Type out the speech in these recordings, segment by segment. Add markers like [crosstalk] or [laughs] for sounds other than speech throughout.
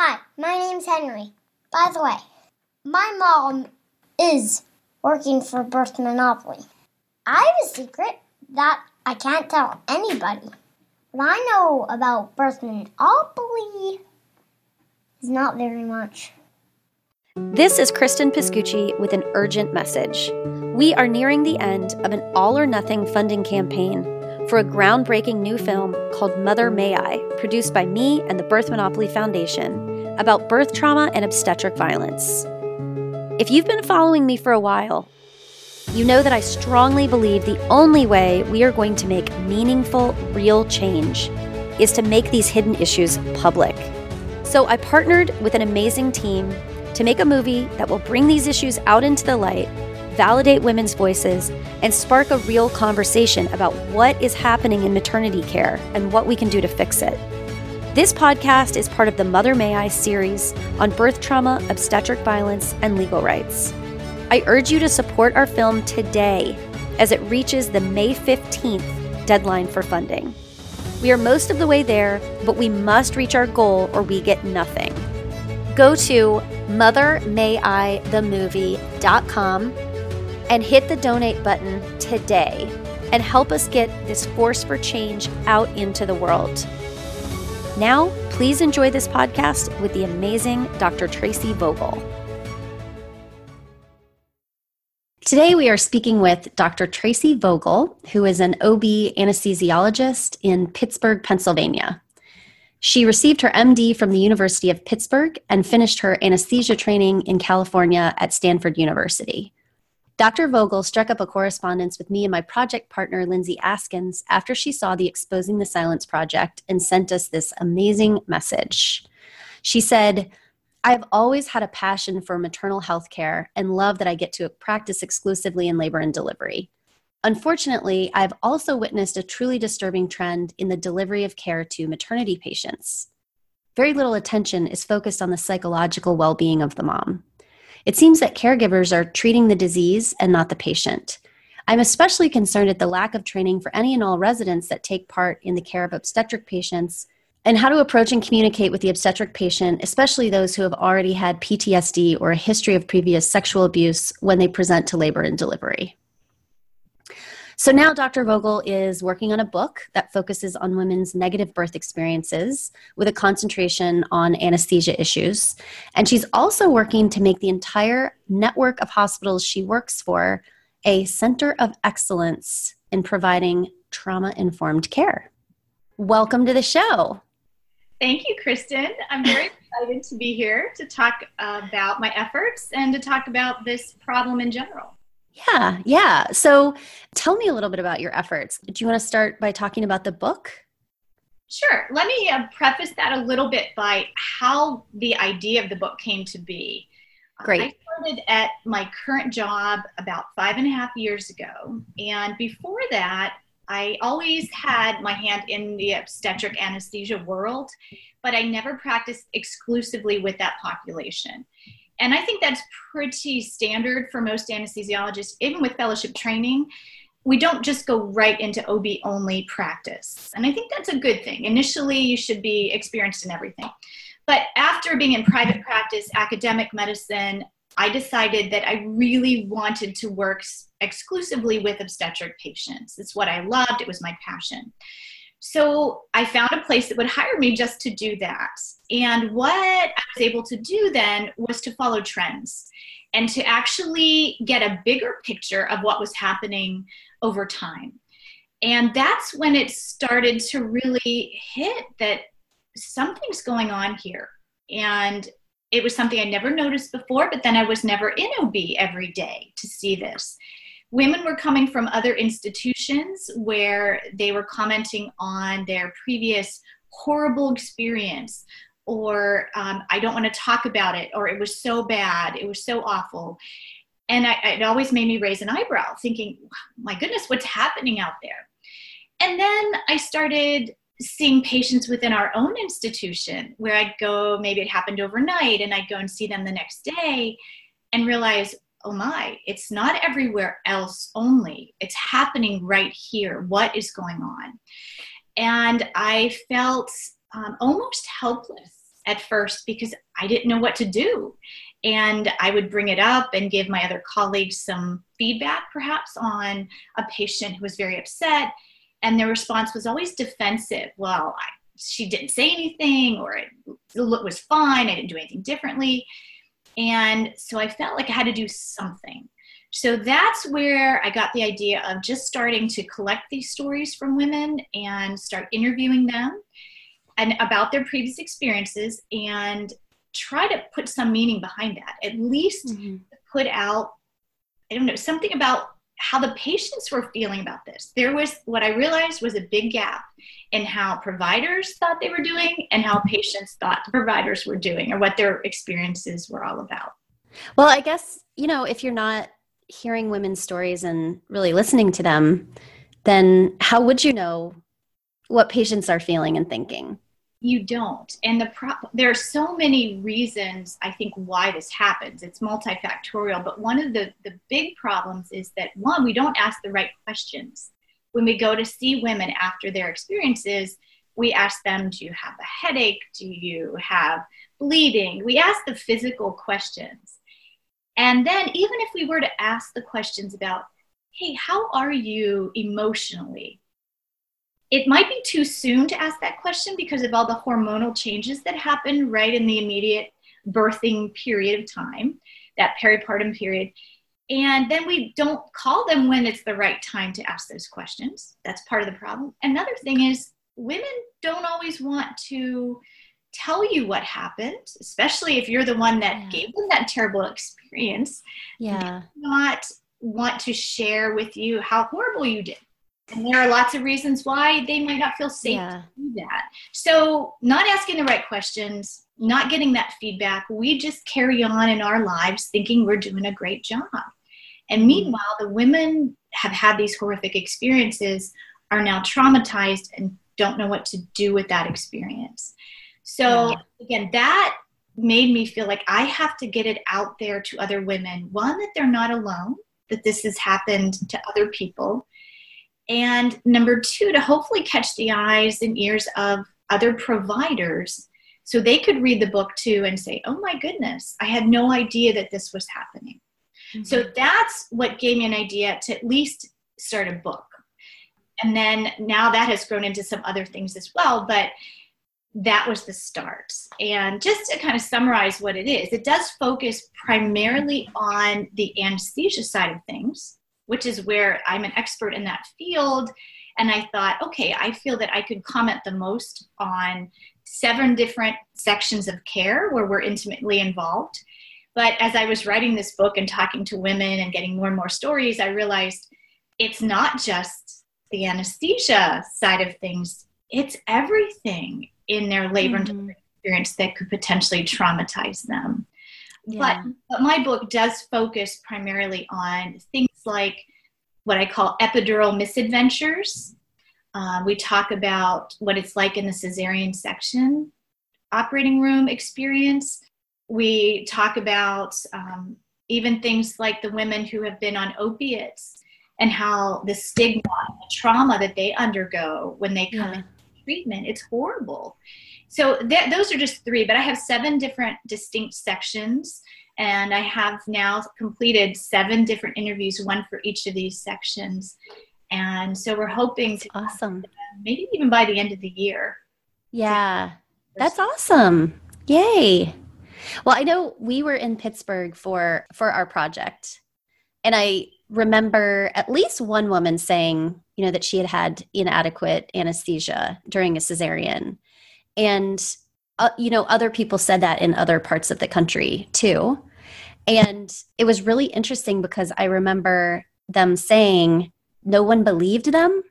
Hi, my name's Henry. By the way, my mom is working for Birth Monopoly. I have a secret that I can't tell anybody. What I know about Birth Monopoly is not very much. This is Cristen Pascucci with an urgent message. We are nearing the end of an all or nothing funding campaign for a groundbreaking new film called Mother May I, produced by me and the Birth Monopoly Foundation, about birth trauma and obstetric violence. If you've been following me for a while, you know that I strongly believe the only way we are going to make meaningful, real change is to make these hidden issues public. So I partnered with an amazing team to make a movie that will bring these issues out into the light, validate women's voices, and spark a real conversation about what is happening in maternity care and what we can do to fix it. This podcast is part of the Mother May I series on birth trauma, obstetric violence, and legal rights. I urge you to support our film today as it reaches the May 15th deadline for funding. We are most of the way there, but we must reach our goal or we get nothing. Go to mothermayithemovie.com and hit the donate button today and help us get this force for change out into the world. Now, please enjoy this podcast with the amazing Dr. Tracy Vogel. Today, we are speaking with Dr. Tracy Vogel, who is an OB anesthesiologist in Pittsburgh, Pennsylvania. She received her MD from the University of Pittsburgh and finished her anesthesia training in California at Stanford University. Dr. Vogel struck up a correspondence with me and my project partner, Lindsay Askins, after she saw the Exposing the Silence project and sent us this amazing message. She said, I've always had a passion for maternal health care and love that I get to practice exclusively in labor and delivery. Unfortunately, I've also witnessed a truly disturbing trend in the delivery of care to maternity patients. Very little attention is focused on the psychological well being of the mom. It seems that caregivers are treating the disease and not the patient. I'm especially concerned at the lack of training for any and all residents that take part in the care of obstetric patients and how to approach and communicate with the obstetric patient, especially those who have already had PTSD or a history of previous sexual abuse when they present to labor and delivery. So now Dr. Vogel is working on a book that focuses on women's negative birth experiences with a concentration on anesthesia issues. And she's also working to make the entire network of hospitals she works for a center of excellence in providing trauma informed care. Welcome to the show. Thank you, Cristen. I'm very [laughs] excited to be here to talk about my efforts and to talk about this problem in general. Yeah, yeah. So tell me a little bit about your efforts. Do you want to start by talking about the book? Sure. Let me uh, preface that a little bit by how the idea of the book came to be. Great. I started at my current job about five and a half years ago. And before that, I always had my hand in the obstetric anesthesia world, but I never practiced exclusively with that population. And I think that's pretty standard for most anesthesiologists, even with fellowship training. We don't just go right into OB only practice. And I think that's a good thing. Initially, you should be experienced in everything. But after being in private practice, academic medicine, I decided that I really wanted to work exclusively with obstetric patients. It's what I loved, it was my passion. So I found a place that would hire me just to do that. And what I was able to do then was to follow trends and to actually get a bigger picture of what was happening over time. And that's when it started to really hit that something's going on here. And it was something I never noticed before, but then I was never in OB every day to see this women were coming from other institutions where they were commenting on their previous horrible experience or um, i don't want to talk about it or it was so bad it was so awful. And I, it always made me raise an eyebrow thinking my goodness what's happening out there? And then i started seeing patients within our own institution where i'd go maybe it happened overnight and i'd go and see them the next day and realize oh my, it's not everywhere else only. It's happening right here. What is going on? And I felt um, almost helpless at first because I didn't know what to do. And I would bring it up and give my other colleagues some feedback, perhaps, on a patient who was very upset. And their response was always defensive. Well, I, she didn't say anything, or it, it was fine. I didn't do anything differently. And so I felt like I had to do something. So that's where I got the idea of just starting to collect these stories from women and start interviewing them and about their previous experiences and try to put some meaning behind that. At least mm-hmm. put out, I don't know, something about how the patients were feeling about this. There was what I realized was a big gap in how providers thought they were doing and how patients thought the providers were doing or what their experiences were all about. Well, I guess, you know, if you're not hearing women's stories and really listening to them, then how would you know what patients are feeling and thinking? You don't. And the pro- there are so many reasons I think why this happens. It's multifactorial, but one of the the big problems is that one, we don't ask the right questions. When we go to see women after their experiences, we ask them, do you have a headache? Do you have bleeding? We ask the physical questions and then, even if we were to ask the questions about, hey, how are you emotionally? It might be too soon to ask that question because of all the hormonal changes that happen right in the immediate birthing period of time, that peripartum period. And then we don't call them when it's the right time to ask those questions. That's part of the problem. Another thing is, women don't always want to tell you what happened, especially if you're the one that yeah. gave them that terrible experience. Yeah. Not want to share with you how horrible you did. And there are lots of reasons why they might not feel safe yeah. to do that. So, not asking the right questions, not getting that feedback, we just carry on in our lives thinking we're doing a great job. And mm-hmm. meanwhile, the women have had these horrific experiences, are now traumatized, and don't know what to do with that experience. So, again, that made me feel like I have to get it out there to other women. One, that they're not alone, that this has happened to other people. And number two, to hopefully catch the eyes and ears of other providers so they could read the book too and say, oh my goodness, I had no idea that this was happening. Mm-hmm. So that's what gave me an idea to at least start a book. And then now that has grown into some other things as well. But that was the start. And just to kind of summarize what it is, it does focus primarily on the anesthesia side of things, which is where I'm an expert in that field. And I thought, okay, I feel that I could comment the most on seven different sections of care where we're intimately involved. But as I was writing this book and talking to women and getting more and more stories, I realized it's not just the anesthesia side of things, it's everything in their labor mm-hmm. and experience that could potentially traumatize them. Yeah. But, but my book does focus primarily on things like what I call epidural misadventures. Uh, we talk about what it's like in the cesarean section operating room experience. We talk about um, even things like the women who have been on opiates and how the stigma, the trauma that they undergo when they come yeah. in treatment. It's horrible. So th- those are just three, but I have seven different distinct sections. And I have now completed seven different interviews, one for each of these sections. And so we're hoping to awesome. Maybe even by the end of the year. Yeah. That's awesome. Yay. Well, I know we were in Pittsburgh for for our project. And I remember at least one woman saying, you know, that she had had inadequate anesthesia during a cesarean. And, uh, you know, other people said that in other parts of the country too. And it was really interesting because I remember them saying no one believed them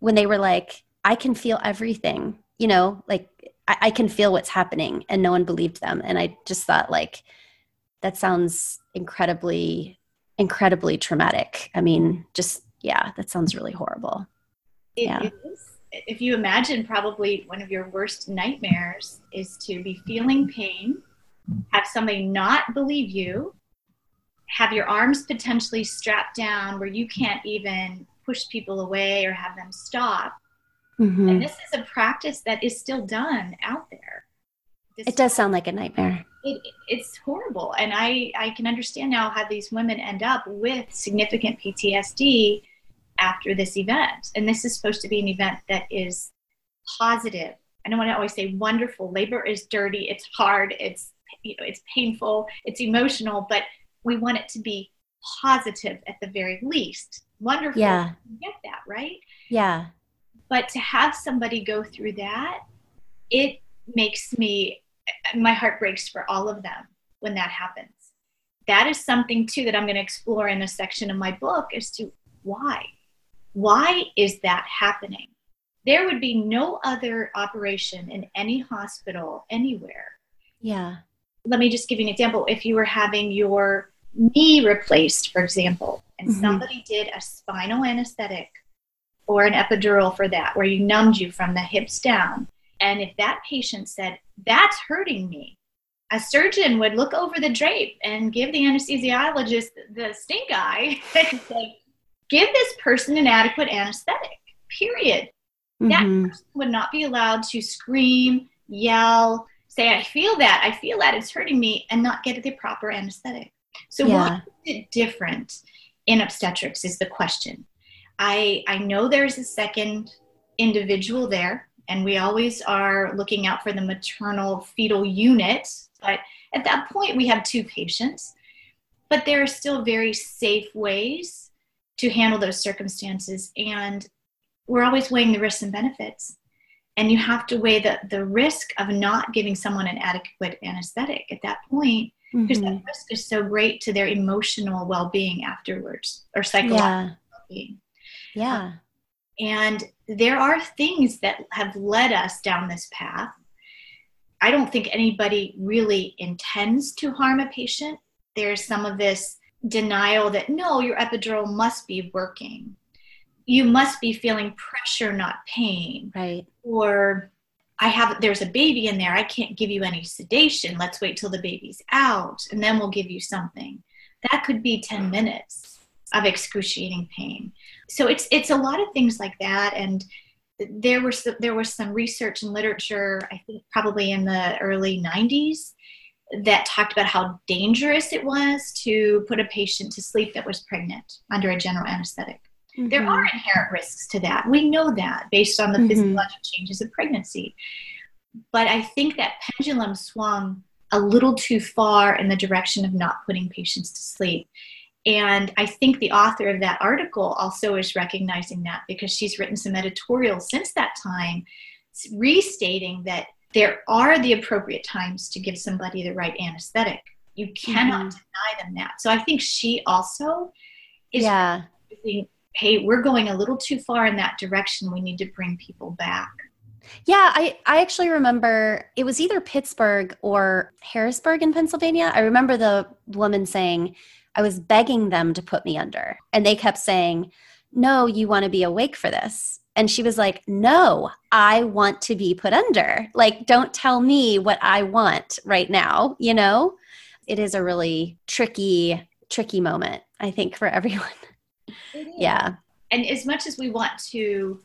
when they were like, I can feel everything, you know, like I, I can feel what's happening, and no one believed them. And I just thought, like, that sounds incredibly incredibly traumatic. I mean, just yeah, that sounds really horrible. It yeah. Is. If you imagine, probably one of your worst nightmares is to be feeling pain, have somebody not believe you, have your arms potentially strapped down where you can't even push people away or have them stop. Mm-hmm. And this is a practice that is still done out there This it does sound like a nightmare. It, it's horrible, and I I can understand now how these women end up with significant PTSD after this event. And this is supposed to be an event that is positive. I don't want to always say wonderful. Labor is dirty. It's hard. It's you know it's painful. It's emotional, but we want it to be positive at the very least. Wonderful. Yeah. get that right. Yeah. But to have somebody go through that, it makes me my heart breaks for all of them when that happens. That is something too that I'm going to explore in a section of my book as to why. Why is that happening? There would be no other operation in any hospital anywhere. Yeah. Let me just give you an example. If you were having your knee replaced, for example, and mm-hmm. somebody did a spinal anesthetic or an epidural for that, where you numbed you from the hips down, and if that patient said, That's hurting me, a surgeon would look over the drape and give the anesthesiologist the stink eye [laughs] and say, Give this person an adequate anesthetic, period. Mm-hmm. That person would not be allowed to scream, yell, say, I feel that, I feel that, it's hurting me, and not get the proper anesthetic. So, yeah. what is it different in obstetrics is the question. I, I know there's a second individual there and we always are looking out for the maternal fetal unit. But at that point, we have two patients. But there are still very safe ways to handle those circumstances. And we're always weighing the risks and benefits. And you have to weigh the, the risk of not giving someone an adequate anesthetic at that point, because mm-hmm. that risk is so great to their emotional well being afterwards or psychological yeah. well being. Yeah. Um, and there are things that have led us down this path. I don't think anybody really intends to harm a patient. There's some of this denial that no, your epidural must be working. You must be feeling pressure, not pain. Right. Or I have there's a baby in there. I can't give you any sedation. Let's wait till the baby's out and then we'll give you something. That could be 10 minutes of excruciating pain so it's it's a lot of things like that and there was there was some research and literature i think probably in the early 90s that talked about how dangerous it was to put a patient to sleep that was pregnant under a general anesthetic mm-hmm. there are inherent risks to that we know that based on the mm-hmm. physiological changes of pregnancy but i think that pendulum swung a little too far in the direction of not putting patients to sleep and I think the author of that article also is recognizing that because she's written some editorials since that time, restating that there are the appropriate times to give somebody the right anesthetic. You cannot mm-hmm. deny them that. So I think she also is yeah. hey, we're going a little too far in that direction. We need to bring people back. Yeah, I, I actually remember it was either Pittsburgh or Harrisburg in Pennsylvania. I remember the woman saying, I was begging them to put me under. And they kept saying, No, you want to be awake for this. And she was like, No, I want to be put under. Like, don't tell me what I want right now, you know? It is a really tricky, tricky moment, I think, for [laughs] everyone. yeah. And as much as we want to,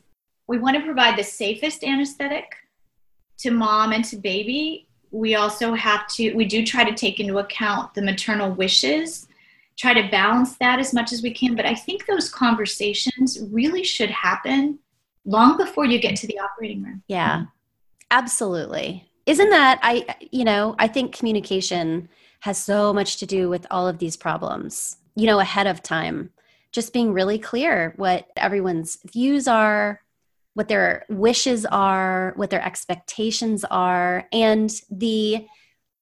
we want to provide the safest anesthetic to mom and to baby, we also have to, we do try to take into account the maternal wishes try to balance that as much as we can. But I think those conversations really should happen long before you get to the operating room. Yeah, absolutely. Isn't that, I, you know, I think communication has so much to do with all of these problems, you know, ahead of time. Just being really clear what everyone's views are, what their wishes are, what their expectations are, and the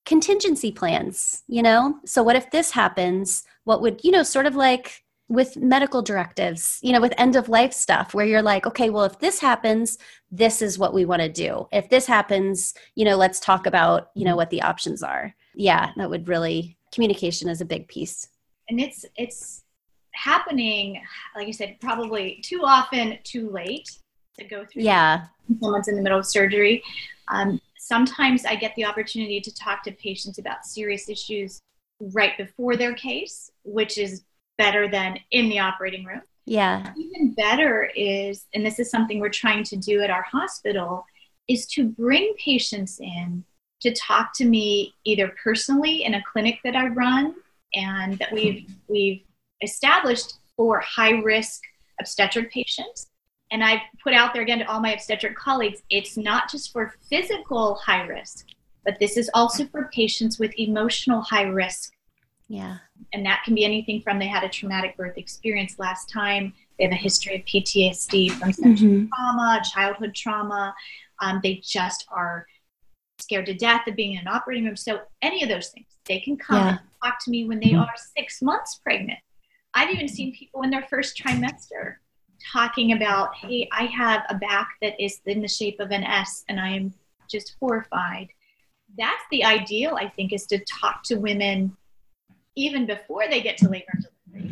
contingency plans, you know? So, what if this happens? What would, you know, sort of like with medical directives, you know, with end of life stuff where you're like, okay, well, if this happens, this is what we want to do. If this happens, you know, let's talk about, you know, what the options are. Yeah, that would really, communication is a big piece. And it's, it's, happening like you said probably too often too late to go through yeah someone's in the middle of surgery um, sometimes I get the opportunity to talk to patients about serious issues right before their case, which is better than in the operating room. Yeah. Even better is, and this is something we're trying to do at our hospital, is to bring patients in to talk to me either personally in a clinic that I run and that we've we've established for high risk obstetric patients. And I've put out there again to all my obstetric colleagues, it's not just for physical high risk, but this is also for patients with emotional high risk. Yeah. And that can be anything from they had a traumatic birth experience last time, they have a history of PTSD from sexual mm-hmm. trauma, childhood trauma. Um, they just are scared to death of being in an operating room. So any of those things, they can come yeah. and talk to me when they are six months pregnant. I've even seen people in their first trimester talking about, hey, I have a back that is in the shape of an S and I am just horrified. That's the ideal, I think, is to talk to women even before they get to labor and delivery.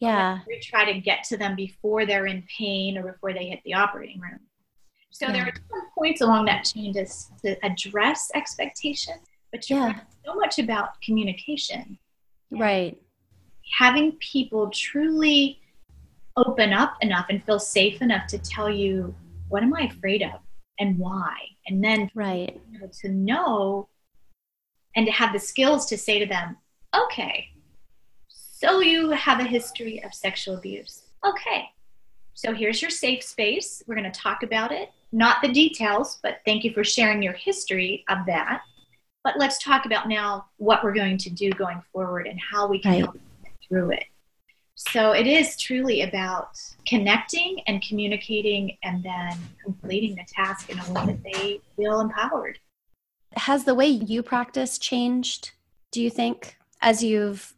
Yeah. We try to get to them before they're in pain or before they hit the operating room. So yeah. there are some points along that chain to, to address expectations, but you're yeah. so much about communication. Right. Having people truly open up enough and feel safe enough to tell you what am I afraid of and why, and then right to know and to have the skills to say to them, okay, so you have a history of sexual abuse. Okay, so here's your safe space. We're going to talk about it not the details, but thank you for sharing your history of that. But let's talk about now what we're going to do going forward and how we can right. help through it. So it is truly about connecting and communicating and then completing the task in a way that they feel empowered. Has the way you practice changed, do you think, as you've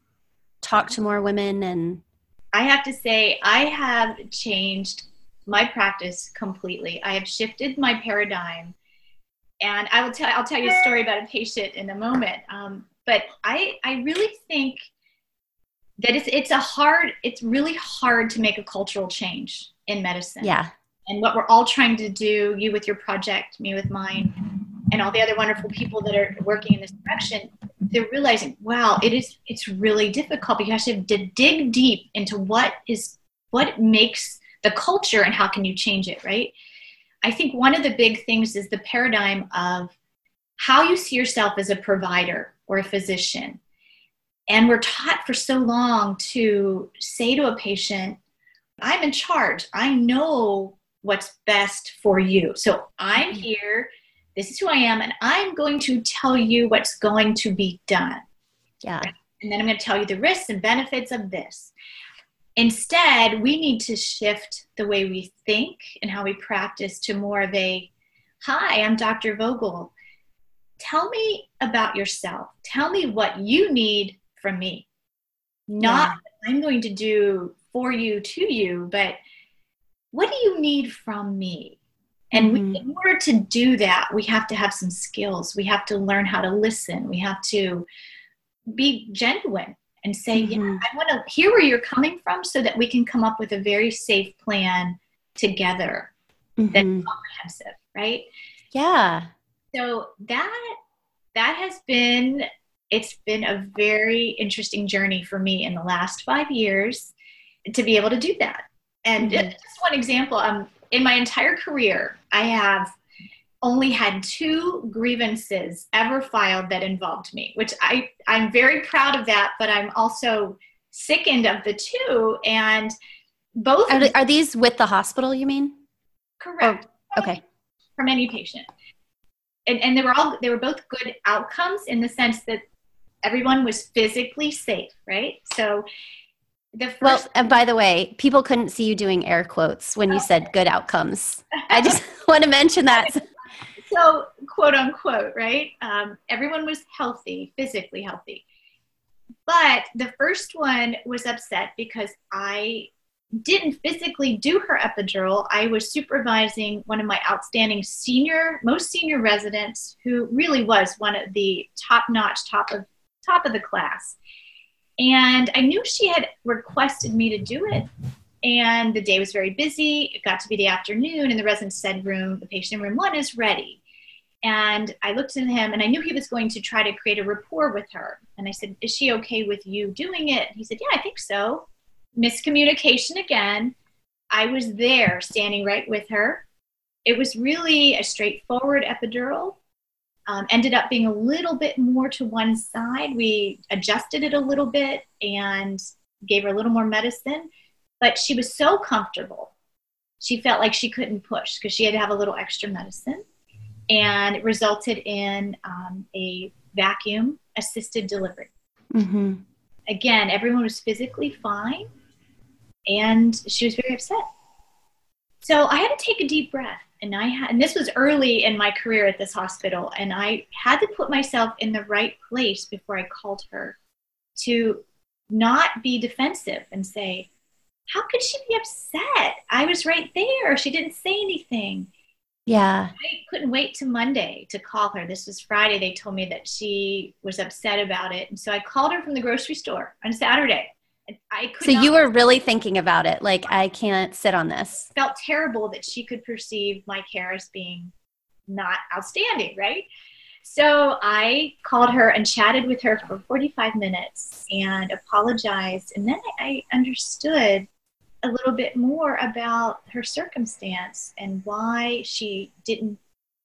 talked to more women and I have to say I have changed my practice completely. I have shifted my paradigm, and I will tell I'll tell you a story about a patient in a moment. Um, but I I really think that it's it's a hard it's really hard to make a cultural change in medicine. Yeah. And what we're all trying to do, you with your project, me with mine, and all the other wonderful people that are working in this direction, they're realizing, wow, it is it's really difficult because you have to dig deep into what is what makes the culture and how can you change it, right? I think one of the big things is the paradigm of how you see yourself as a provider or a physician. And we're taught for so long to say to a patient, I'm in charge. I know what's best for you. So I'm mm-hmm. here. This is who I am. And I'm going to tell you what's going to be done. Yeah. And then I'm going to tell you the risks and benefits of this. Instead, we need to shift the way we think and how we practice to more of a Hi, I'm Dr. Vogel. Tell me about yourself. Tell me what you need from me. Not yeah. I'm going to do for you to you, but what do you need from me? And mm-hmm. we, in order to do that, we have to have some skills. We have to learn how to listen. We have to be genuine and say, mm-hmm. yeah, I want to hear where you're coming from so that we can come up with a very safe plan together mm-hmm. that's comprehensive, right? Yeah. So that that has been it's been a very interesting journey for me in the last five years to be able to do that. And mm-hmm. just one example, um, in my entire career, I have only had two grievances ever filed that involved me, which I, I'm very proud of that, but I'm also sickened of the two. And both are, are these with the hospital, you mean? Correct. Oh, okay. From any patient. And, and they were all they were both good outcomes in the sense that everyone was physically safe, right? So the first well, and by the way, people couldn't see you doing air quotes when you said good outcomes. I just [laughs] [laughs] want to mention that so quote unquote, right? Um, everyone was healthy, physically healthy. But the first one was upset because I didn't physically do her epidural. I was supervising one of my outstanding senior, most senior residents, who really was one of the top notch, top of top of the class. And I knew she had requested me to do it. And the day was very busy. It got to be the afternoon, and the resident said, "Room, the patient in room one is ready." And I looked at him and I knew he was going to try to create a rapport with her. And I said, Is she okay with you doing it? He said, Yeah, I think so. Miscommunication again. I was there standing right with her. It was really a straightforward epidural. Um, ended up being a little bit more to one side. We adjusted it a little bit and gave her a little more medicine, but she was so comfortable. She felt like she couldn't push because she had to have a little extra medicine. And it resulted in um, a vacuum assisted delivery. Mm-hmm. Again, everyone was physically fine, and she was very upset. So I had to take a deep breath and I had, and this was early in my career at this hospital, and I had to put myself in the right place before I called her to not be defensive and say, How could she be upset? I was right there. She didn't say anything. Yeah. I couldn't wait to Monday to call her. This was Friday. They told me that she was upset about it. And so I called her from the grocery store on Saturday. I could so you were really thinking about it like i can't sit on this. Felt terrible that she could perceive my care as being not outstanding right? So i called her and chatted with her for 45 minutes and apologized and then i understood a little bit more about her circumstance and why she didn't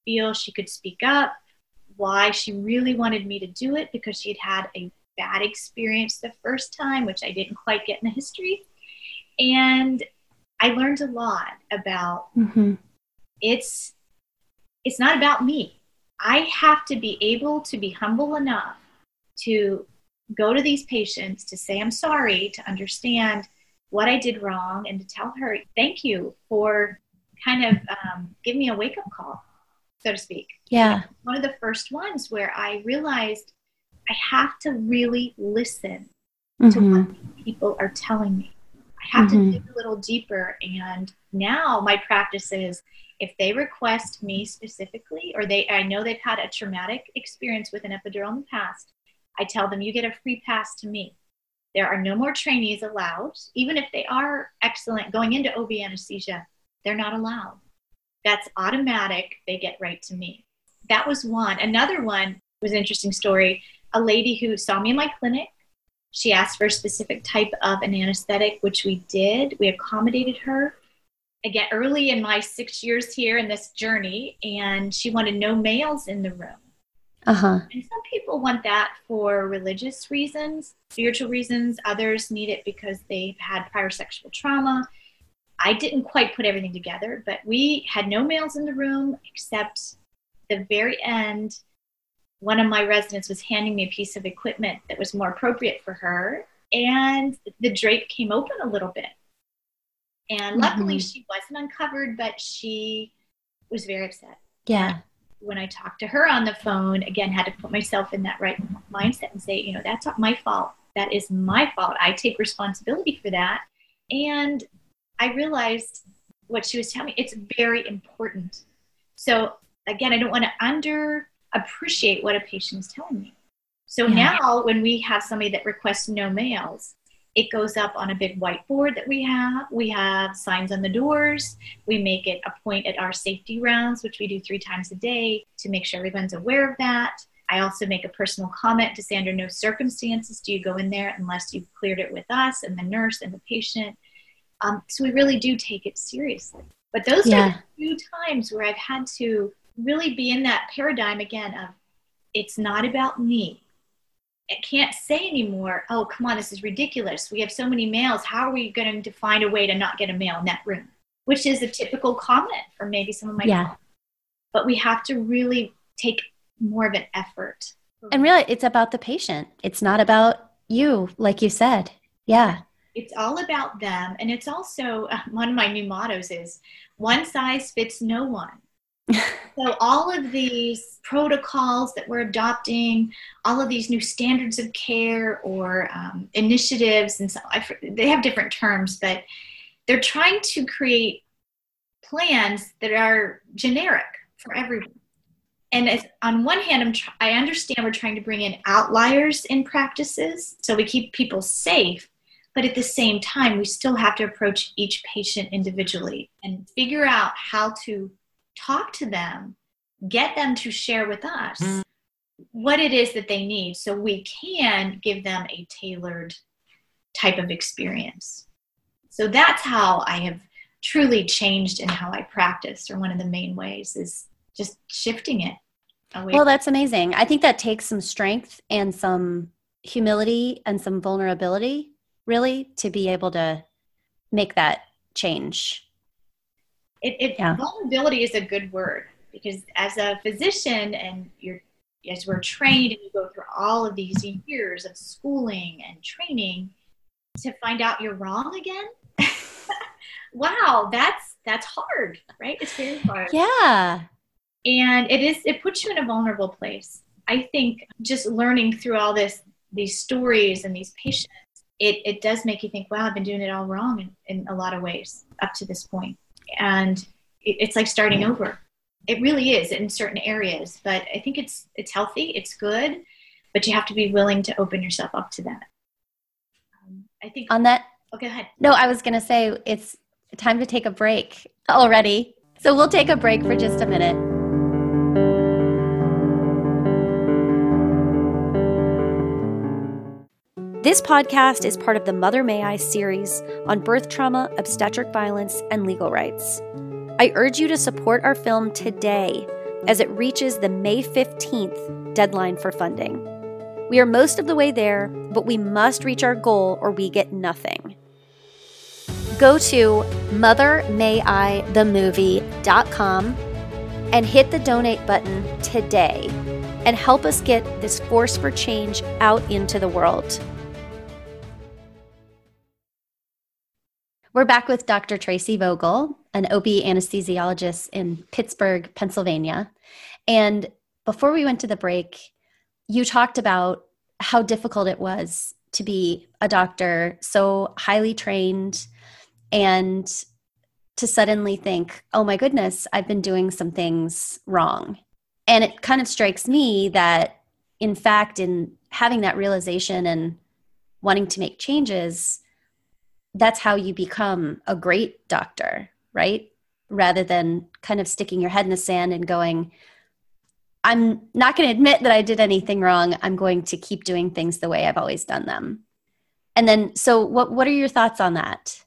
feel she could speak up why she really wanted me to do it because she'd had a bad experience the first time, which I didn't quite get in the history. And I learned a lot about mm-hmm. it's it's not about me. I have to be able to be humble enough to go to these patients to say I'm sorry, to understand what I did wrong, and to tell her thank you for kind of um, give me a wake up call, so to speak. Yeah. One of the first ones where I realized I have to really listen mm-hmm. to what people are telling me. I have mm-hmm. to dig a little deeper. And now my practice is if they request me specifically, or they I know they've had a traumatic experience with an epidural in the past, I tell them you get a free pass to me. There are no more trainees allowed, even if they are excellent going into OB anesthesia, they're not allowed. That's automatic. They get right to me. That was one. Another one was an interesting story a lady who saw me in my clinic. She asked for a specific type of an anesthetic, which we did. We accommodated her. Again, early in my six years here in this journey, and she wanted no males in the room. Uh-huh. And some people want that for religious reasons, spiritual reasons. Others need it because they've had prior sexual trauma. I didn't quite put everything together, but we had no males in the room except the very end one of my residents was handing me a piece of equipment that was more appropriate for her, and the drape came open a little bit. And luckily, mm-hmm. she wasn't uncovered, but she was very upset. Yeah. When I talked to her on the phone, again, had to put myself in that right mindset and say, you know, that's not my fault. That is my fault. I take responsibility for that. And I realized what she was telling me, it's very important. So, again, I don't want to under appreciate what a patient is telling me. So yeah. now when we have somebody that requests no males, it goes up on a big whiteboard that we have. We have signs on the doors. We make it a point at our safety rounds, which we do three times a day to make sure everyone's aware of that. I also make a personal comment to say, under no circumstances do you go in there unless you've cleared it with us and the nurse and the patient. Um, so we really do take it seriously. But those yeah. are the few times where I've had to really be in that paradigm again of it's not about me. I can't say anymore, oh, come on, this is ridiculous. We have so many males. How are we going to find a way to not get a male in that room? Which is a typical comment for maybe some of my yeah. But we have to really take more of an effort. And really, it's about the patient. It's not about you, like you said. Yeah. It's all about them. And it's also uh, one of my new mottos is one size fits no one so all of these protocols that we're adopting all of these new standards of care or um, initiatives and so I, they have different terms but they're trying to create plans that are generic for everyone. And as, on one hand tr- i understand we're trying to bring in outliers in practices so we keep people safe but at the same time we still have to approach each patient individually and figure out how to talk to them, get them to share with us mm. what it is that they need so we can give them a tailored type of experience. So that's how I have truly changed in how I practice, or one of the main ways is just shifting it. away. Well, that's amazing. I think that takes some strength and some humility and some vulnerability, really, to be able to make that change. It, it Yeah. vulnerability is a good word because as a physician and you're as we're trained and you go through all of these years of schooling and training to find out you're wrong again. [laughs] wow, that's that's hard, right? It's very hard. Yeah. and it is it puts you in a vulnerable place i think just learning through all this these stories and these patients it, it does make you think wow i've been doing it all wrong in, in a lot of ways up to this point and it's like starting over it really is in certain areas but i think it's it's healthy it's good but you have to be willing to open yourself up to that um, i think On that oh, go ahead No, I was going to say it's time to take a break already. So we'll take a break for just a minute. This podcast is part of the Mother May I series on birth trauma, obstetric violence, and legal rights. I urge you to support our film today as it reaches the May 15th deadline for funding. We are most of the way there, but we must reach our goal or we get nothing go to mothermayIthemovie.com and hit the donate button today and help us get this force for change out into the world. We're back with Dr. Tracy Vogel, an OB anesthesiologist in Pittsburgh, Pennsylvania. And before we went to the break, you talked about how difficult it was to be a doctor, so highly trained, and to suddenly think, oh my goodness, I've been doing some things wrong. And it kind of strikes me that, in fact, in having that realization and wanting to make changes, that's how you become a great doctor, right? Rather than kind of sticking your head in the sand and going, I'm not going to admit that I did anything wrong. I'm going to keep doing things the way I've always done them. And then, so what, what are your thoughts on that?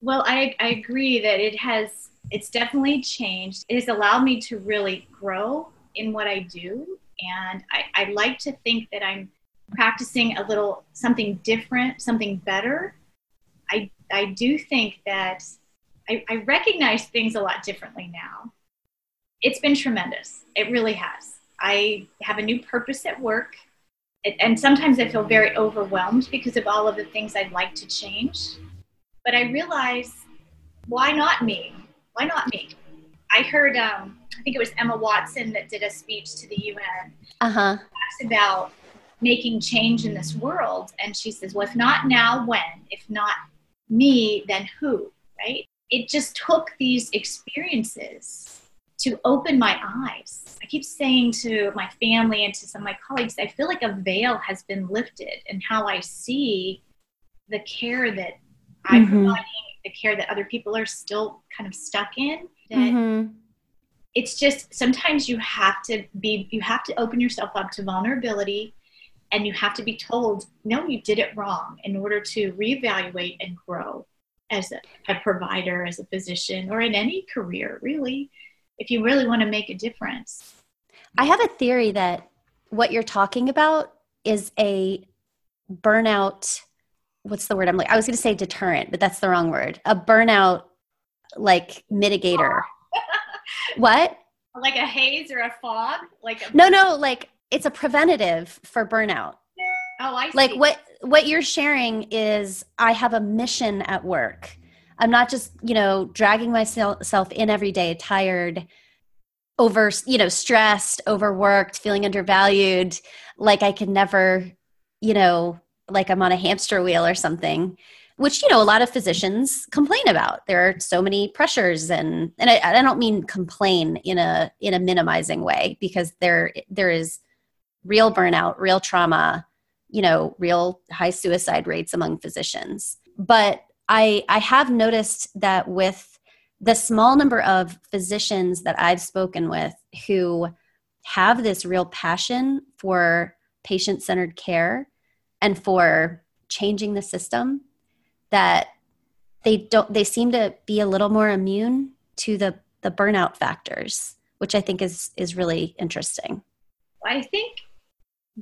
Well, I, I agree that it has, it's definitely changed. It has allowed me to really grow in what I do. And I, I like to think that I'm practicing a little something different, something better. I, I do think that I, I recognize things a lot differently now. It's been tremendous. It really has. I have a new purpose at work. It, and sometimes I feel very overwhelmed because of all of the things I'd like to change but I realize, why not me? Why not me? I heard, um, I think it was Emma Watson that did a speech to the UN. Uh huh. Talks about making change in this world, and she says, "Well, if not now, when? If not me, then who?" Right? It just took these experiences to open my eyes. I keep saying to my family and to some of my colleagues, I feel like a veil has been lifted in how I see the care that I'm Mhm. providing, the care that other people are still kind of stuck in. That Mhm. it's just sometimes you have to be, you have to open yourself up to vulnerability and you have to be told, no, you did it wrong in order to reevaluate and grow as a, a provider, as a physician, or in any career, really, if you really want to make a difference. I have a theory that what you're talking about is a burnout. What's the word I'm like? I was going to say deterrent, but that's the wrong word. A burnout like mitigator. [laughs] what? Like a haze or a fog, like a, No, no, like it's a preventative for burnout. oh, I see. Like what what you're sharing is I have a mission at work. I'm not just, you know, dragging myself in every day tired, over, you know, stressed, overworked, feeling undervalued, like I can never, you know, like I'm on a hamster wheel or something, which, you know, a lot of physicians complain about. There are so many pressures and and I, I don't mean complain in a in a minimizing way because there there is real burnout, real trauma, you know, real high suicide rates among physicians. But I I have noticed that with the small number of physicians that I've spoken with who have this real passion for patient centered care and for changing the system, that they don't they seem to be a little more immune to the the burnout factors which I think is is really interesting. I think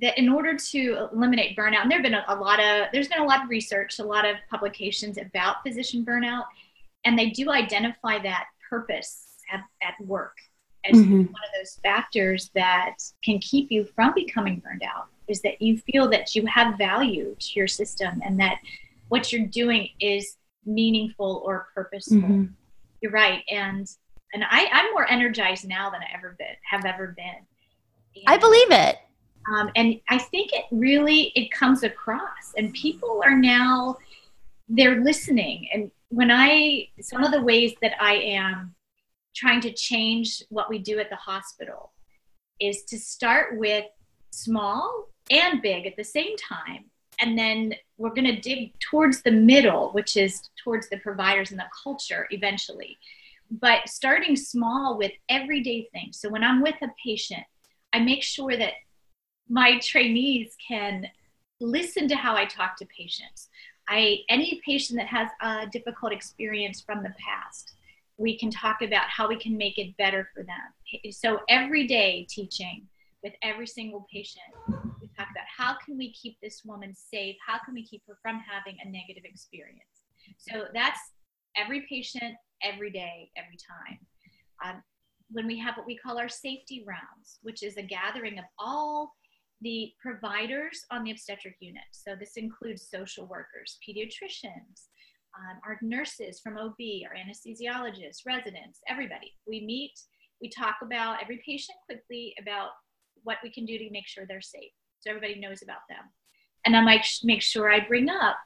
that in order to eliminate burnout, and there have been a, a, lot of there's been a lot of research, a lot of publications about physician burnout, and they do identify that purpose at, at work as mm-hmm. one of those factors that can keep you from becoming burned out. Is that you feel that you have value to your system and that what you're doing is meaningful or purposeful. Mm-hmm. You're right, and and I, I'm more energized now than I ever been have ever been. And, I believe it. Um, and I think it really it comes across, and people are now they're listening. And when I some of the ways that I am trying to change what we do at the hospital is to start with small and big at the same time. And then we're going to dig towards the middle, which is towards the providers and the culture eventually. But starting small with everyday things. So when I'm with a patient, I make sure that my trainees can listen to how I talk to patients. I any patient that has a difficult experience from the past, we can talk about how we can make it better for them. So every day teaching with every single patient, we talk about how can we keep this woman safe? How can we keep her from having a negative experience? So that's every patient, every day, every time. Um, when we have what we call our safety rounds, which is a gathering of all the providers on the obstetric unit. So this includes social workers, pediatricians, um, our nurses from OB, our anesthesiologists, residents, everybody. We meet, we talk about every patient quickly about what we can do to make sure they're safe. So everybody knows about them. And I might make sure I bring up,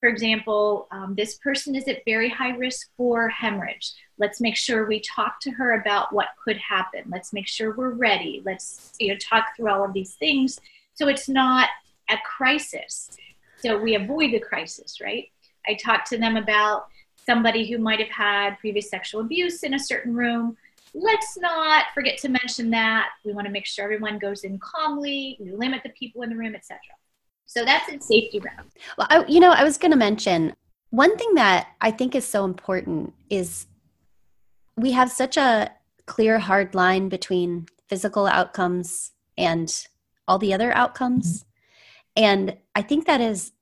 for example, um, this person is at very high risk for hemorrhage. Let's make sure we talk to her about what could happen. Let's make sure we're ready. Let's you know talk through all of these things so it's not a crisis. So we avoid the crisis, right? I talked to them about somebody who might have had previous sexual abuse in a certain room. Let's not forget to mention that. We want to make sure everyone goes in calmly. We limit the people in the room, etc. So that's in safety round. Well, I, you know, I was going to mention one thing that I think is so important is we have such a clear, hard line between physical outcomes and all the other outcomes. And I think that is,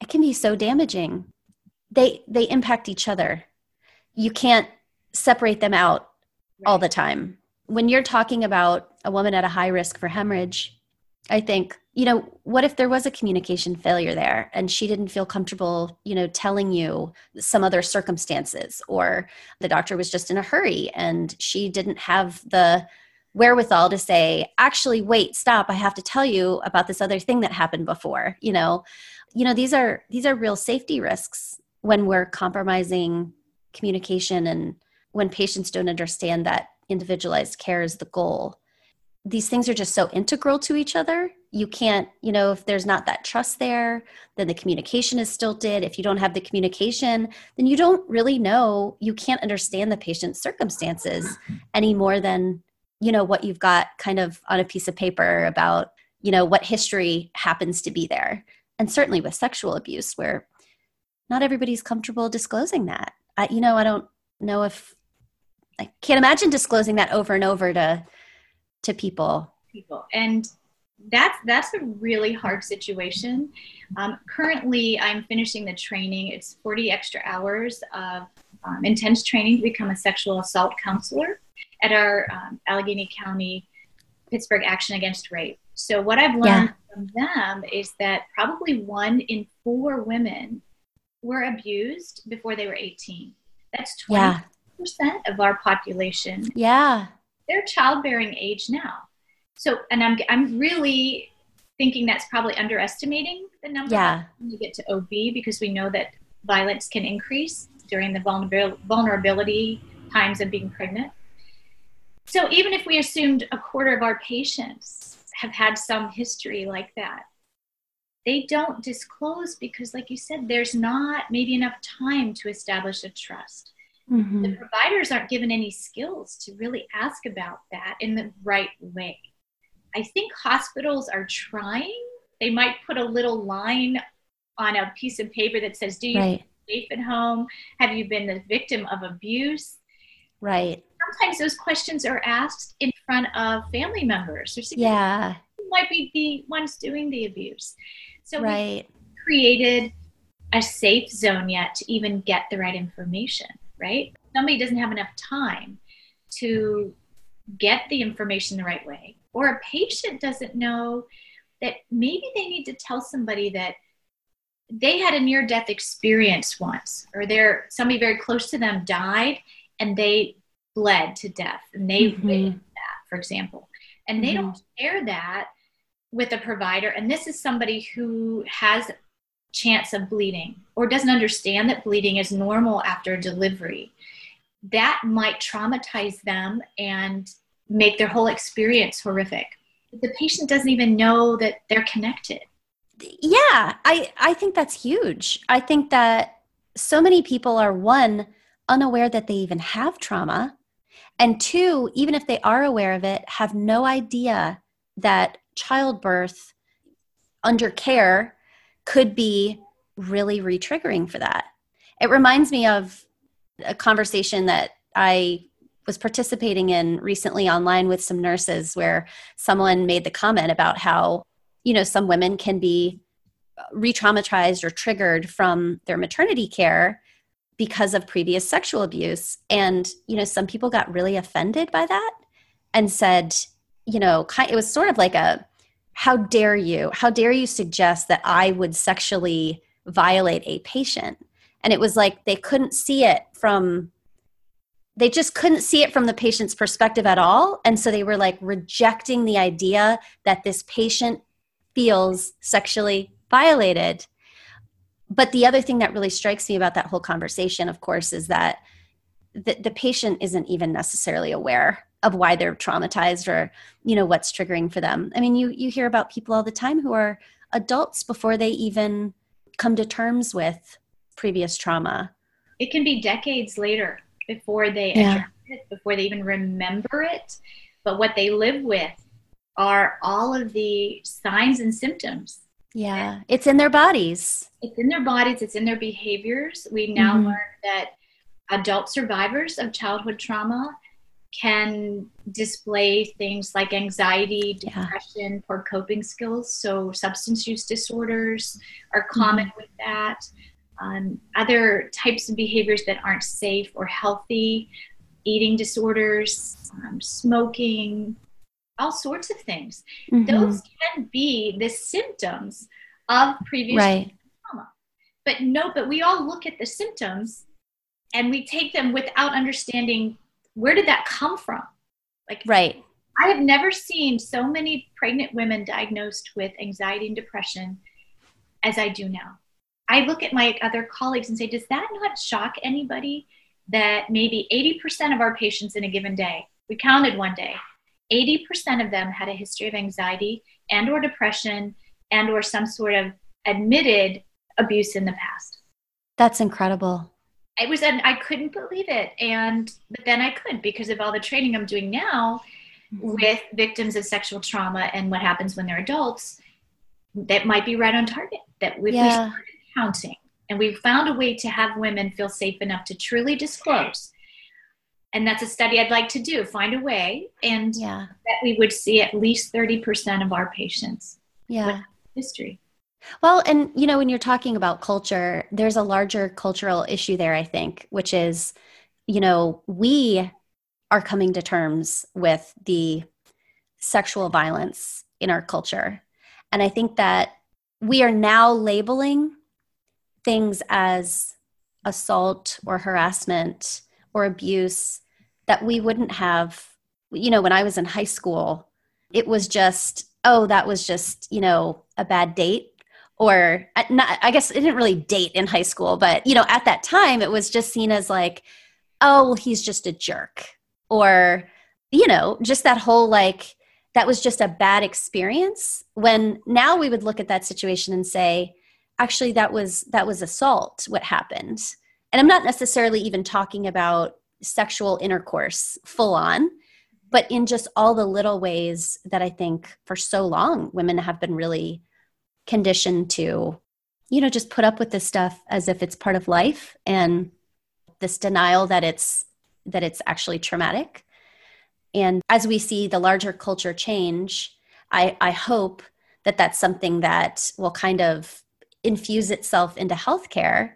it can be so damaging they they impact each other you can't separate them out right. all the time when you're talking about a woman at a high risk for hemorrhage i think you know what if there was a communication failure there and she didn't feel comfortable you know telling you some other circumstances or the doctor was just in a hurry and she didn't have the wherewithal to say actually wait stop. I have to tell you about this other thing that happened before you know? You know these are these are real safety risks when we're compromising communication and when patients don't understand that individualized care is the goal these things are just so integral to each other. You can't you know if there's not that trust there then the communication is stilted. If you don't have the communication then you don't really know. You can't understand the patient's circumstances any more than you know what you've got kind of on a piece of paper about you know what history happens to be there. And certainly with sexual abuse where not everybody's comfortable disclosing that. I, you know, I don't know if I can't imagine disclosing that over and over to to people. People, and that's that's a really hard situation. Um, currently, I'm finishing the training. It's 40 extra hours of um, intense training to become a sexual assault counselor at our um, Allegheny County Pittsburgh Action Against Rape. So what I've learned yeah. from them is that probably one in four women were abused before they were 18. That's 20% yeah. of our population. Yeah. They're childbearing age now. So, and I'm, I'm really thinking that's probably underestimating the number yeah. when you get to OB because we know that violence can increase during the vulnerability times of being pregnant. So even if we assumed a quarter of our patients have had some history like that, they don't disclose because like you said there's not maybe enough time to establish a trust mm-hmm. the providers aren't given any skills to really ask about that in the right way i think hospitals are trying they might put a little line on a piece of paper that says do you right. safe at home have you been the victim of abuse right sometimes those questions are asked in front of family members or yeah who might be the ones doing the abuse. So right. we created a safe zone yet to even get the right information, right? Somebody doesn't have enough time to get the information the right way, or a patient doesn't know that maybe they need to tell somebody that they had a near death experience once or they're somebody very close to them died and they bled to death and they Mhm. witnessed that for example and they Mhm. don't share that with a provider and this is somebody who has chance of bleeding or doesn't understand that bleeding is normal after delivery that might traumatize them and make their whole experience horrific. The patient doesn't even know that they're connected. Yeah i i think that's huge. I think that so many people are one unaware that they even have trauma and two even if they are aware of it have no idea that childbirth under care could be really re-triggering for that. It reminds me of a conversation that i was participating in recently online with some nurses where someone made the comment about how you know some women can be re-traumatized or triggered from their maternity care because of previous sexual abuse. And you know some people got really offended by that and said you know it was sort of like a how dare you? How dare you suggest that i would sexually violate a patient. And it was like they couldn't see it from they just couldn't see it from the patient's perspective at all. And so they were like rejecting the idea that this patient feels sexually violated. But the other thing that really strikes me about that whole conversation of course is that the, the patient isn't even necessarily aware of why they're traumatized or you know what's triggering for them. I mean you you hear about people all the time who are adults before they even come to terms with previous trauma it can be decades later before they Yeah. it, before they even remember it. But what they live with are all of the signs and symptoms. yeah it's in their bodies It's in their bodies, it's in their behaviors. We've now Mhm. learned that adult survivors of childhood trauma can display things like anxiety, Yeah. depression, poor coping skills. So, substance use disorders are common with that. Um, other types of behaviors that aren't safe or healthy, eating disorders, um, smoking, all sorts of things. Mhm. Those can be the symptoms of previous right but no but we all look at the symptoms and we take them without understanding where did that come from? Like right. I have never seen so many pregnant women diagnosed with anxiety and depression as i do now. I look at my other colleagues and say does that not shock anybody that maybe 80% of our patients in a given day we counted one day 80% of them had a history of anxiety and or depression and or some sort of admitted abuse in the past? That's incredible it was and i couldn't believe it. And but then i could because of all the training i'm doing now mm-hmm. with victims of sexual trauma and what happens when they're adults that might be right on target that we, we Yeah. started counting. And we found a way to have women feel safe enough to truly disclose. And that's a study i'd like to do find a way and yeah. that we would see at least 30% of our patients yeah. history Well, and you know, when you're talking about culture, there's a larger cultural issue there, I think, which is, you know, we are coming to terms with the sexual violence in our culture. And I think that we are now labeling things as assault or harassment or abuse that we wouldn't have, you know, when I was in high school, it was just, oh, that was just, you know, a bad date or uh, not, I guess it didn't really date in high school, but you know, at that time it was just seen as like, oh, well, he's just a jerk, or you know, just that whole like that was just a bad experience. When now we would look at that situation and say, actually, that was that was assault. What happened? And I'm not necessarily even talking about sexual intercourse full on, but in just all the little ways that I think for so long women have been really conditioned to you know just put up with this stuff as if it's part of life and this denial that it's that it's actually traumatic. And as we see the larger culture change, I, I hope that that's something that will kind of infuse itself into healthcare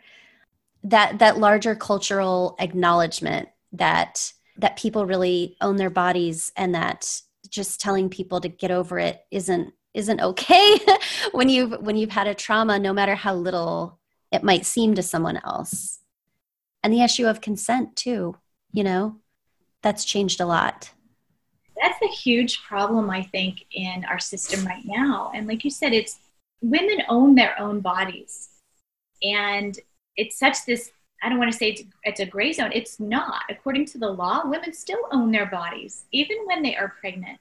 that that larger cultural acknowledgement that that people really own their bodies and that just telling people to get over it isn't isn't okay [laughs] when you've when you've had a trauma no matter how little it might seem to someone else and the issue of consent too you know that's changed a lot that's a huge problem i think in our system right now and like you said it's women own their own bodies and it's such this I don't want to say it's, it's, a gray zone. It's not. According to the law, women still own their bodies, even when they are pregnant.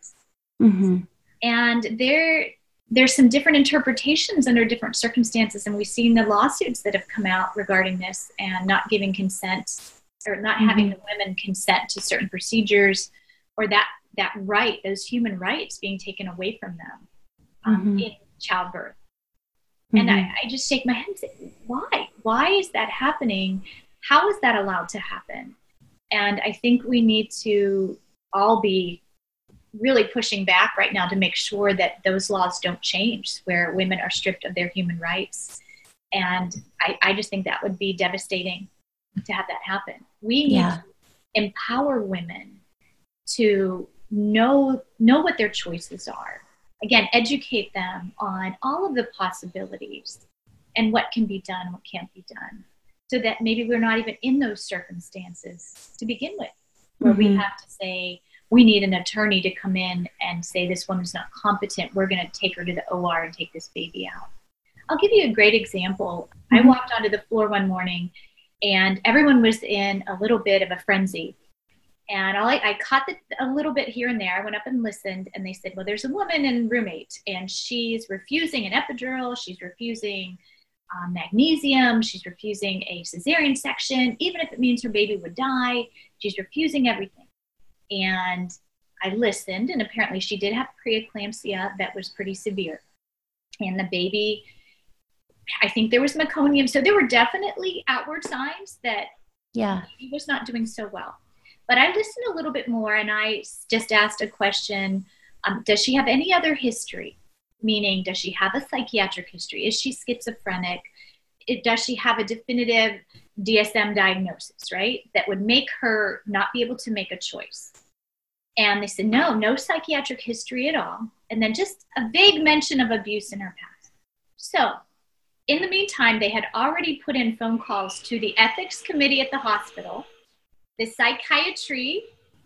Mm-hmm. And there, there's some different interpretations under different circumstances. And we've seen the lawsuits that have come out regarding this and not giving consent or not mm-hmm. having the women consent to certain procedures or that, that right, those human rights being taken away from them um, mm-hmm. in childbirth. And I, I just shake my head and say, why? why is that happening? How is that allowed to happen? And I think we need to all be really pushing back right now to make sure that those laws don't change where women are stripped of their human rights. And I, I just think that would be devastating to have that happen. We need yeah. to empower women to know know what their choices are. Again, educate them on all of the possibilities and what can be done, what can't be done, so that maybe we're not even in those circumstances to begin with, where mm-hmm. we have to say, we need an attorney to come in and say this woman's not competent. We're going to take her to the OR and take this baby out. I'll give you a great example. Mm-hmm. I walked onto the floor one morning and everyone was in a little bit of a frenzy. And I, I caught the, a little bit here and there. I went up and listened, and they said, Well, there's a woman in roommate, and she's refusing an epidural. She's refusing um, magnesium. She's refusing a cesarean section, even if it means her baby would die. She's refusing everything. And I listened, and apparently she did have preeclampsia that was pretty severe. And the baby, I think there was meconium. So there were definitely outward signs that yeah. he was not doing so well. But I listened a little bit more and I just asked a question um, Does she have any other history? meaning does she have a psychiatric history is she schizophrenic it, does she have a definitive dsm diagnosis right that would make her not be able to make a choice and they said no no psychiatric history at all and then just a vague mention of abuse in her past so in the meantime they had already put in phone calls to the ethics committee at the hospital the psychiatry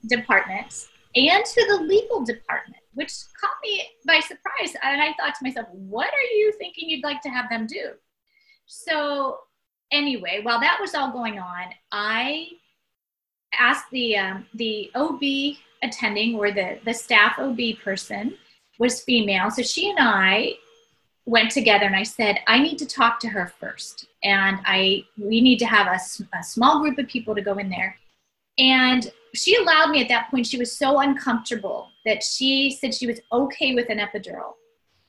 department and to the legal department which caught me by surprise. And I thought to myself, what are you thinking you'd like to have them do? So, anyway, while that was all going on, I asked the um, the OB attending or the the staff OB person was female, so she and I went together and I said, I need to talk to her first, and I we need to have a, a small group of people to go in there, and she allowed me at that point. She was so uncomfortable that she said she was okay with an epidural.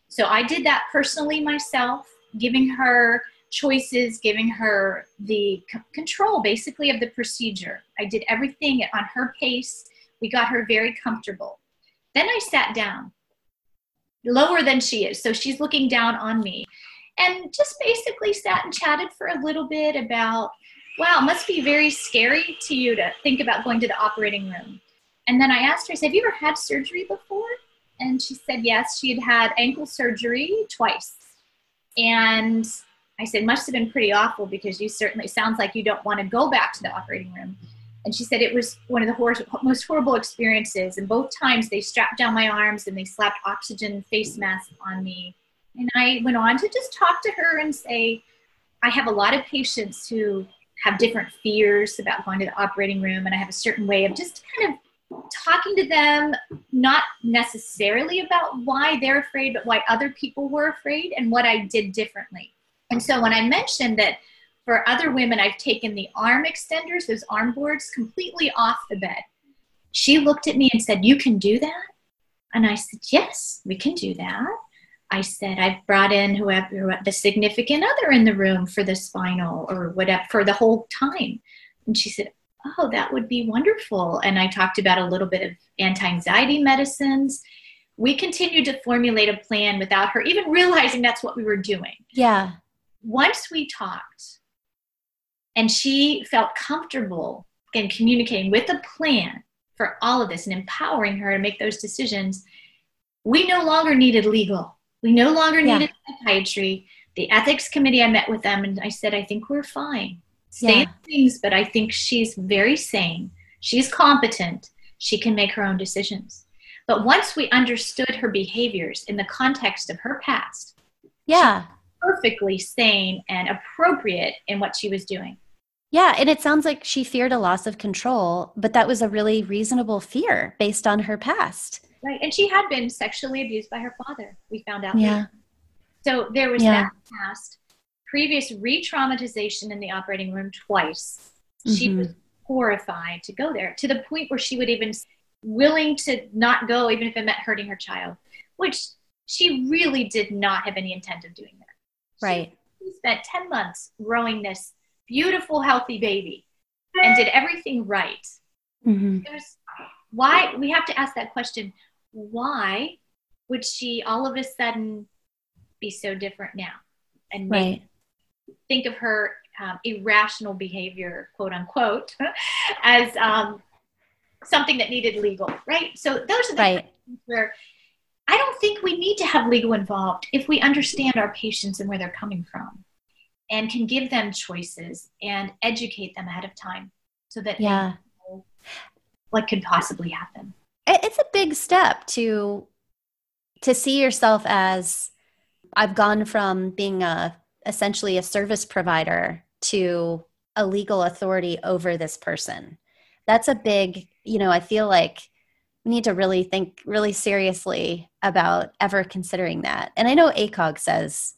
So I did that personally myself, giving her choices, giving her the c- control basically of the procedure. I did everything on her pace. We got her very comfortable. Then I sat down, lower than she is. So she's looking down on me, and just basically sat and chatted for a little bit about wow, must be very scary to you to think about going to the operating room. And then I asked her, I said, Have you ever had surgery before? And she said, Yes, she had had ankle surgery twice. And I said, Must have been pretty awful because you certainly sounds like you don't want to go back to the operating room. And she said it was one of the hor- most horrible experiences. And both times they strapped down my arms and they slapped oxygen face masks on me. And I went on to just talk to her and say, I have a lot of patients who have different fears about going to the operating room and i have a certain way of just kind of talking to them not necessarily about why they're afraid but why other people were afraid and what i did differently and so when i mentioned that for other women i've taken the arm extenders those arm boards completely off the bed she looked at me and said you can do that and i said yes we can do that I said, I've brought in whoever the significant other in the room for the spinal or whatever for the whole time. And she said, oh, that would be wonderful. And I talked about a little bit of anti anxiety medicines. We continued to formulate a plan without her even realizing that's what we were doing. Yeah. Once we talked and she felt comfortable in communicating with a plan for all of this and empowering her to make those decisions, we no longer needed legal. We no longer Yeah. needed psychiatry. The ethics committee, I met with them and I said, I think we're fine. Stay Yeah. things, but I think she's very sane. She's competent. She can make her own decisions. But once we understood her behaviors in the context of her past, Yeah. perfectly sane and appropriate in what she was doing. Yeah. And it sounds like she feared a loss of control, but that was a really reasonable fear based on her past. Right. And she had been sexually abused by her father. We found out. Yeah. later. So there was Yeah. that past, previous re traumatization in the operating room twice. She Mhm. was horrified to go there to the point where she would even willing to not go even if it meant hurting her child, which she really did not have any intent of doing that. She- Right. She spent 10 months growing this beautiful, healthy baby and did everything right. Hmm there's why we have to ask that question why would she all of a sudden be so different now? And make, think of her um, irrational behavior quote unquote [laughs] as um, something that needed legal right? So those are the Right. things where i don't think we need to have legal involved if we understand our patients and where they're coming from and can give them choices and educate them ahead of time so that Yeah. what could possibly happen. It's a big step to to see yourself as i've gone from being a essentially a service provider to a legal authority over this person. That's a big you know i feel like we need to really think really seriously about ever considering that. And i know acog says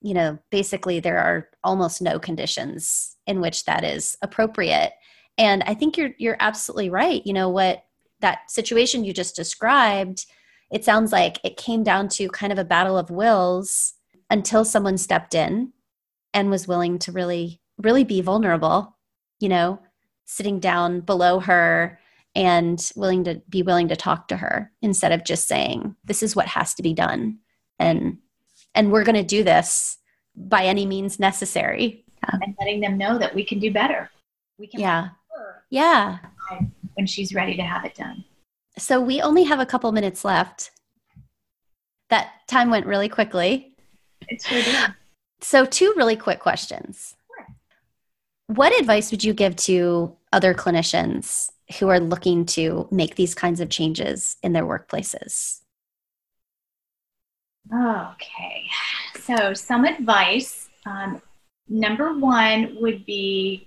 you know basically there are almost no conditions in which that is appropriate and i think you're you're absolutely right you know what that situation you just described, it sounds like it came down to kind of a battle of wills until someone stepped in and was willing to really, really be vulnerable, you know, sitting down below her and willing to be willing to talk to her instead of just saying, this is what has to be done. And and we're gonna do this by any means necessary. and letting them know that we can do better. We can Yeah. Yeah. when she's ready to have it done. So we only have a couple minutes left. That time went really quickly. It's sure did. So, two really quick questions. Sure. What advice would you give to other clinicians who are looking to make these kinds of changes in their workplaces? Okay. So, some advice. Um, number one would be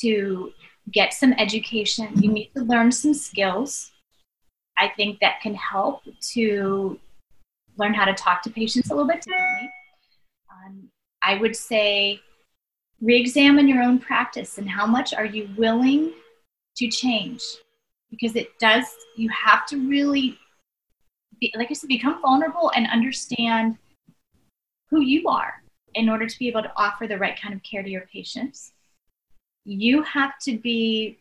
to get some education. You need to learn some skills. I think that can help to learn how to talk to patients a little bit differently. Um, I would say re examine your own practice and how much are you willing to change because it does, you have to really be, like I said, become vulnerable and understand who you are in order to be able to offer the right kind of care to your patients. You have to be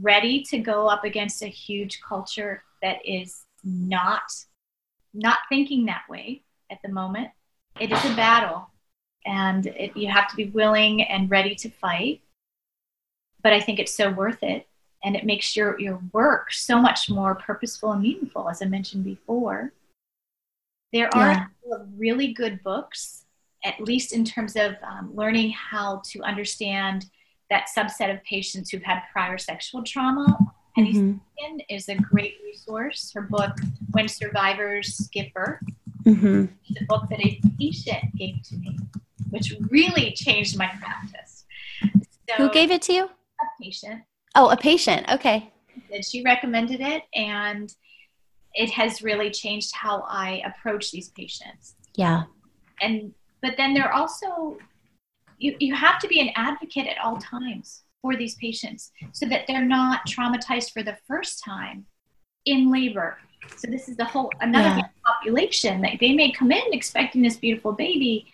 ready to go up against a huge culture that is not not thinking that way at the moment. It is a battle, and it, you have to be willing and ready to fight. But I think it's so worth it, and it makes your your work so much more purposeful and meaningful, as I mentioned before. There are Yeah. a couple of really good books, at least in terms of um, learning how to understand that subset of patients who've had prior sexual trauma. Penny Mhm. Simkin is a great resource. Her book, When Survivors Give Birth, Mhm. is a book that a patient gave to me, which really changed my practice. So, Who gave it to you? a patient? Oh, a patient. Okay. she recommended it and it has really changed how i approach these patients Yeah. and but then there are also you, you have to be an advocate at all times for these patients so that they're not traumatized for the first time in labor so this is the whole another Yeah. population that they may come in expecting this beautiful baby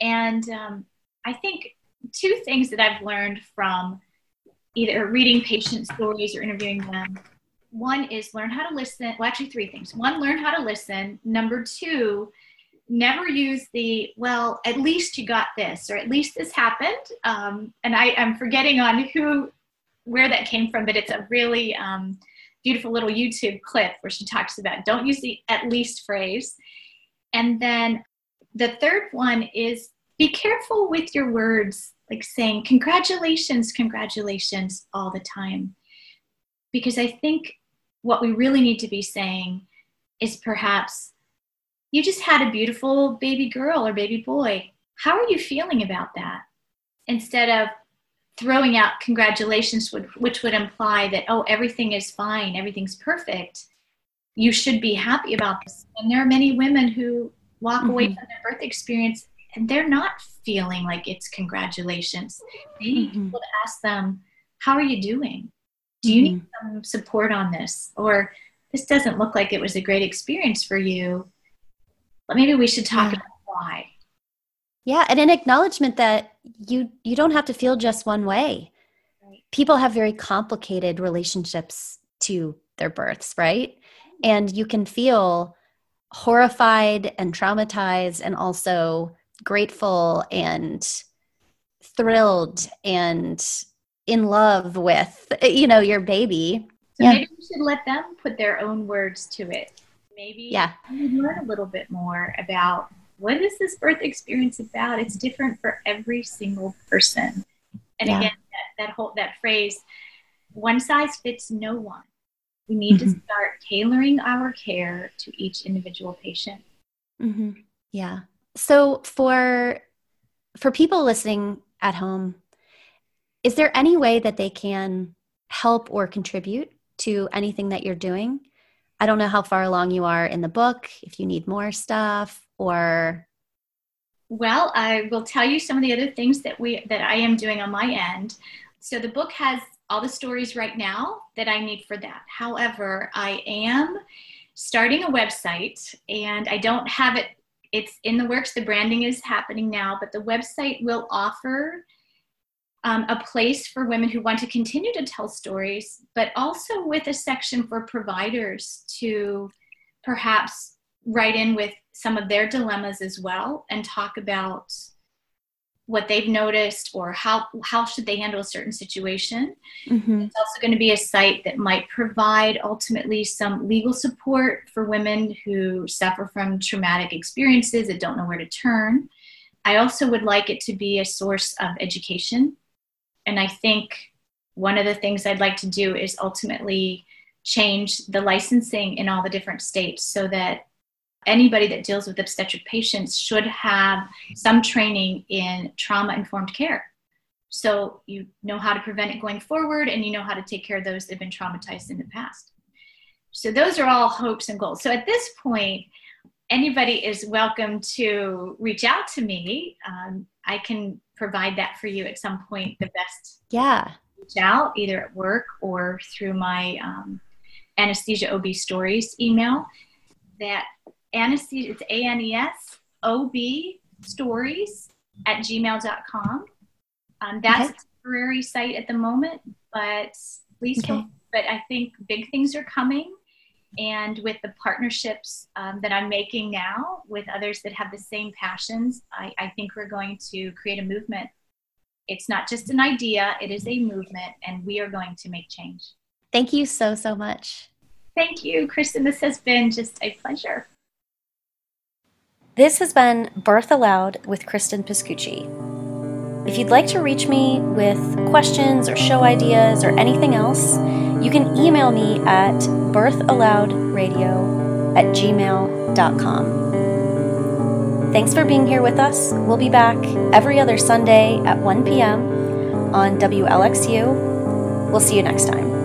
and um, i think two things that i've learned from either reading patient stories or interviewing them. One is learn how to listen. Well, actually, three things. One, learn how to listen. Number two, never use the well at least you got this or at least this happened um, and I, am forgetting on who where that came from but it's a really um, beautiful little youtube clip where she talks about don't use the at least phrase and then the third one is be careful with your words like saying congratulations congratulations all the time because i think what we really need to be saying is perhaps you just had a beautiful baby girl or baby boy. How are you feeling about that? Instead of throwing out congratulations, which would imply that, oh, everything is fine, everything's perfect. You should be happy about this. And there are many women who walk mm-hmm. away from their birth experience and they're not feeling like it's congratulations. They need mm-hmm. people to ask them, how are you doing? Do you mm-hmm. need some support on this? Or this doesn't look like it was a great experience for you maybe we should talk yeah. about why yeah and an acknowledgement that you you don't have to feel just one way right. people have very complicated relationships to their births right and you can feel horrified and traumatized and also grateful and thrilled and in love with you know your baby so yeah. maybe we should let them put their own words to it maybe yeah. learn a little bit more about what is this birth experience about? It's different for every single person. And yeah. again, that, that whole that phrase, one size fits no one. We need mm-hmm. to start tailoring our care to each individual patient. Mm-hmm. Yeah. So for for people listening at home, is there any way that they can help or contribute to anything that you're doing? I don't know how far along you are in the book, if you need more stuff or well, I will tell you some of the other things that we that I am doing on my end. So the book has all the stories right now that I need for that. However, I am starting a website and I don't have it it's in the works. The branding is happening now, but the website will offer um, a place for women who want to continue to tell stories, but also with a section for providers to perhaps write in with some of their dilemmas as well and talk about what they've noticed or how how should they handle a certain situation. Mm-hmm. it's also going to be a site that might provide ultimately some legal support for women who suffer from traumatic experiences that don't know where to turn. I also would like it to be a source of education. And I think one of the things I'd like to do is ultimately change the licensing in all the different states so that anybody that deals with obstetric patients should have some training in trauma informed care. So you know how to prevent it going forward and you know how to take care of those that have been traumatized in the past. So those are all hopes and goals. So at this point, anybody is welcome to reach out to me. Um, I can provide that for you at some point. The best, yeah, reach out either at work or through my um, anesthesia OB stories email. That anesthesia, it's A N E S O B stories at gmail.com. Um, that's okay. a temporary site at the moment, but please okay. But I think big things are coming and with the partnerships um, that I'm making now with others that have the same passions, I, I think we're going to create a movement. It's not just an idea, it is a movement, and we are going to make change. Thank you so, so much. Thank you, Cristen. This has been just a pleasure. This has been Birth Allowed with Cristen Pascucci. If you'd like to reach me with questions or show ideas or anything else, you can email me at birthallowedradio at gmail.com. Thanks for being here with us. We'll be back every other Sunday at 1 p.m. on WLXU. We'll see you next time.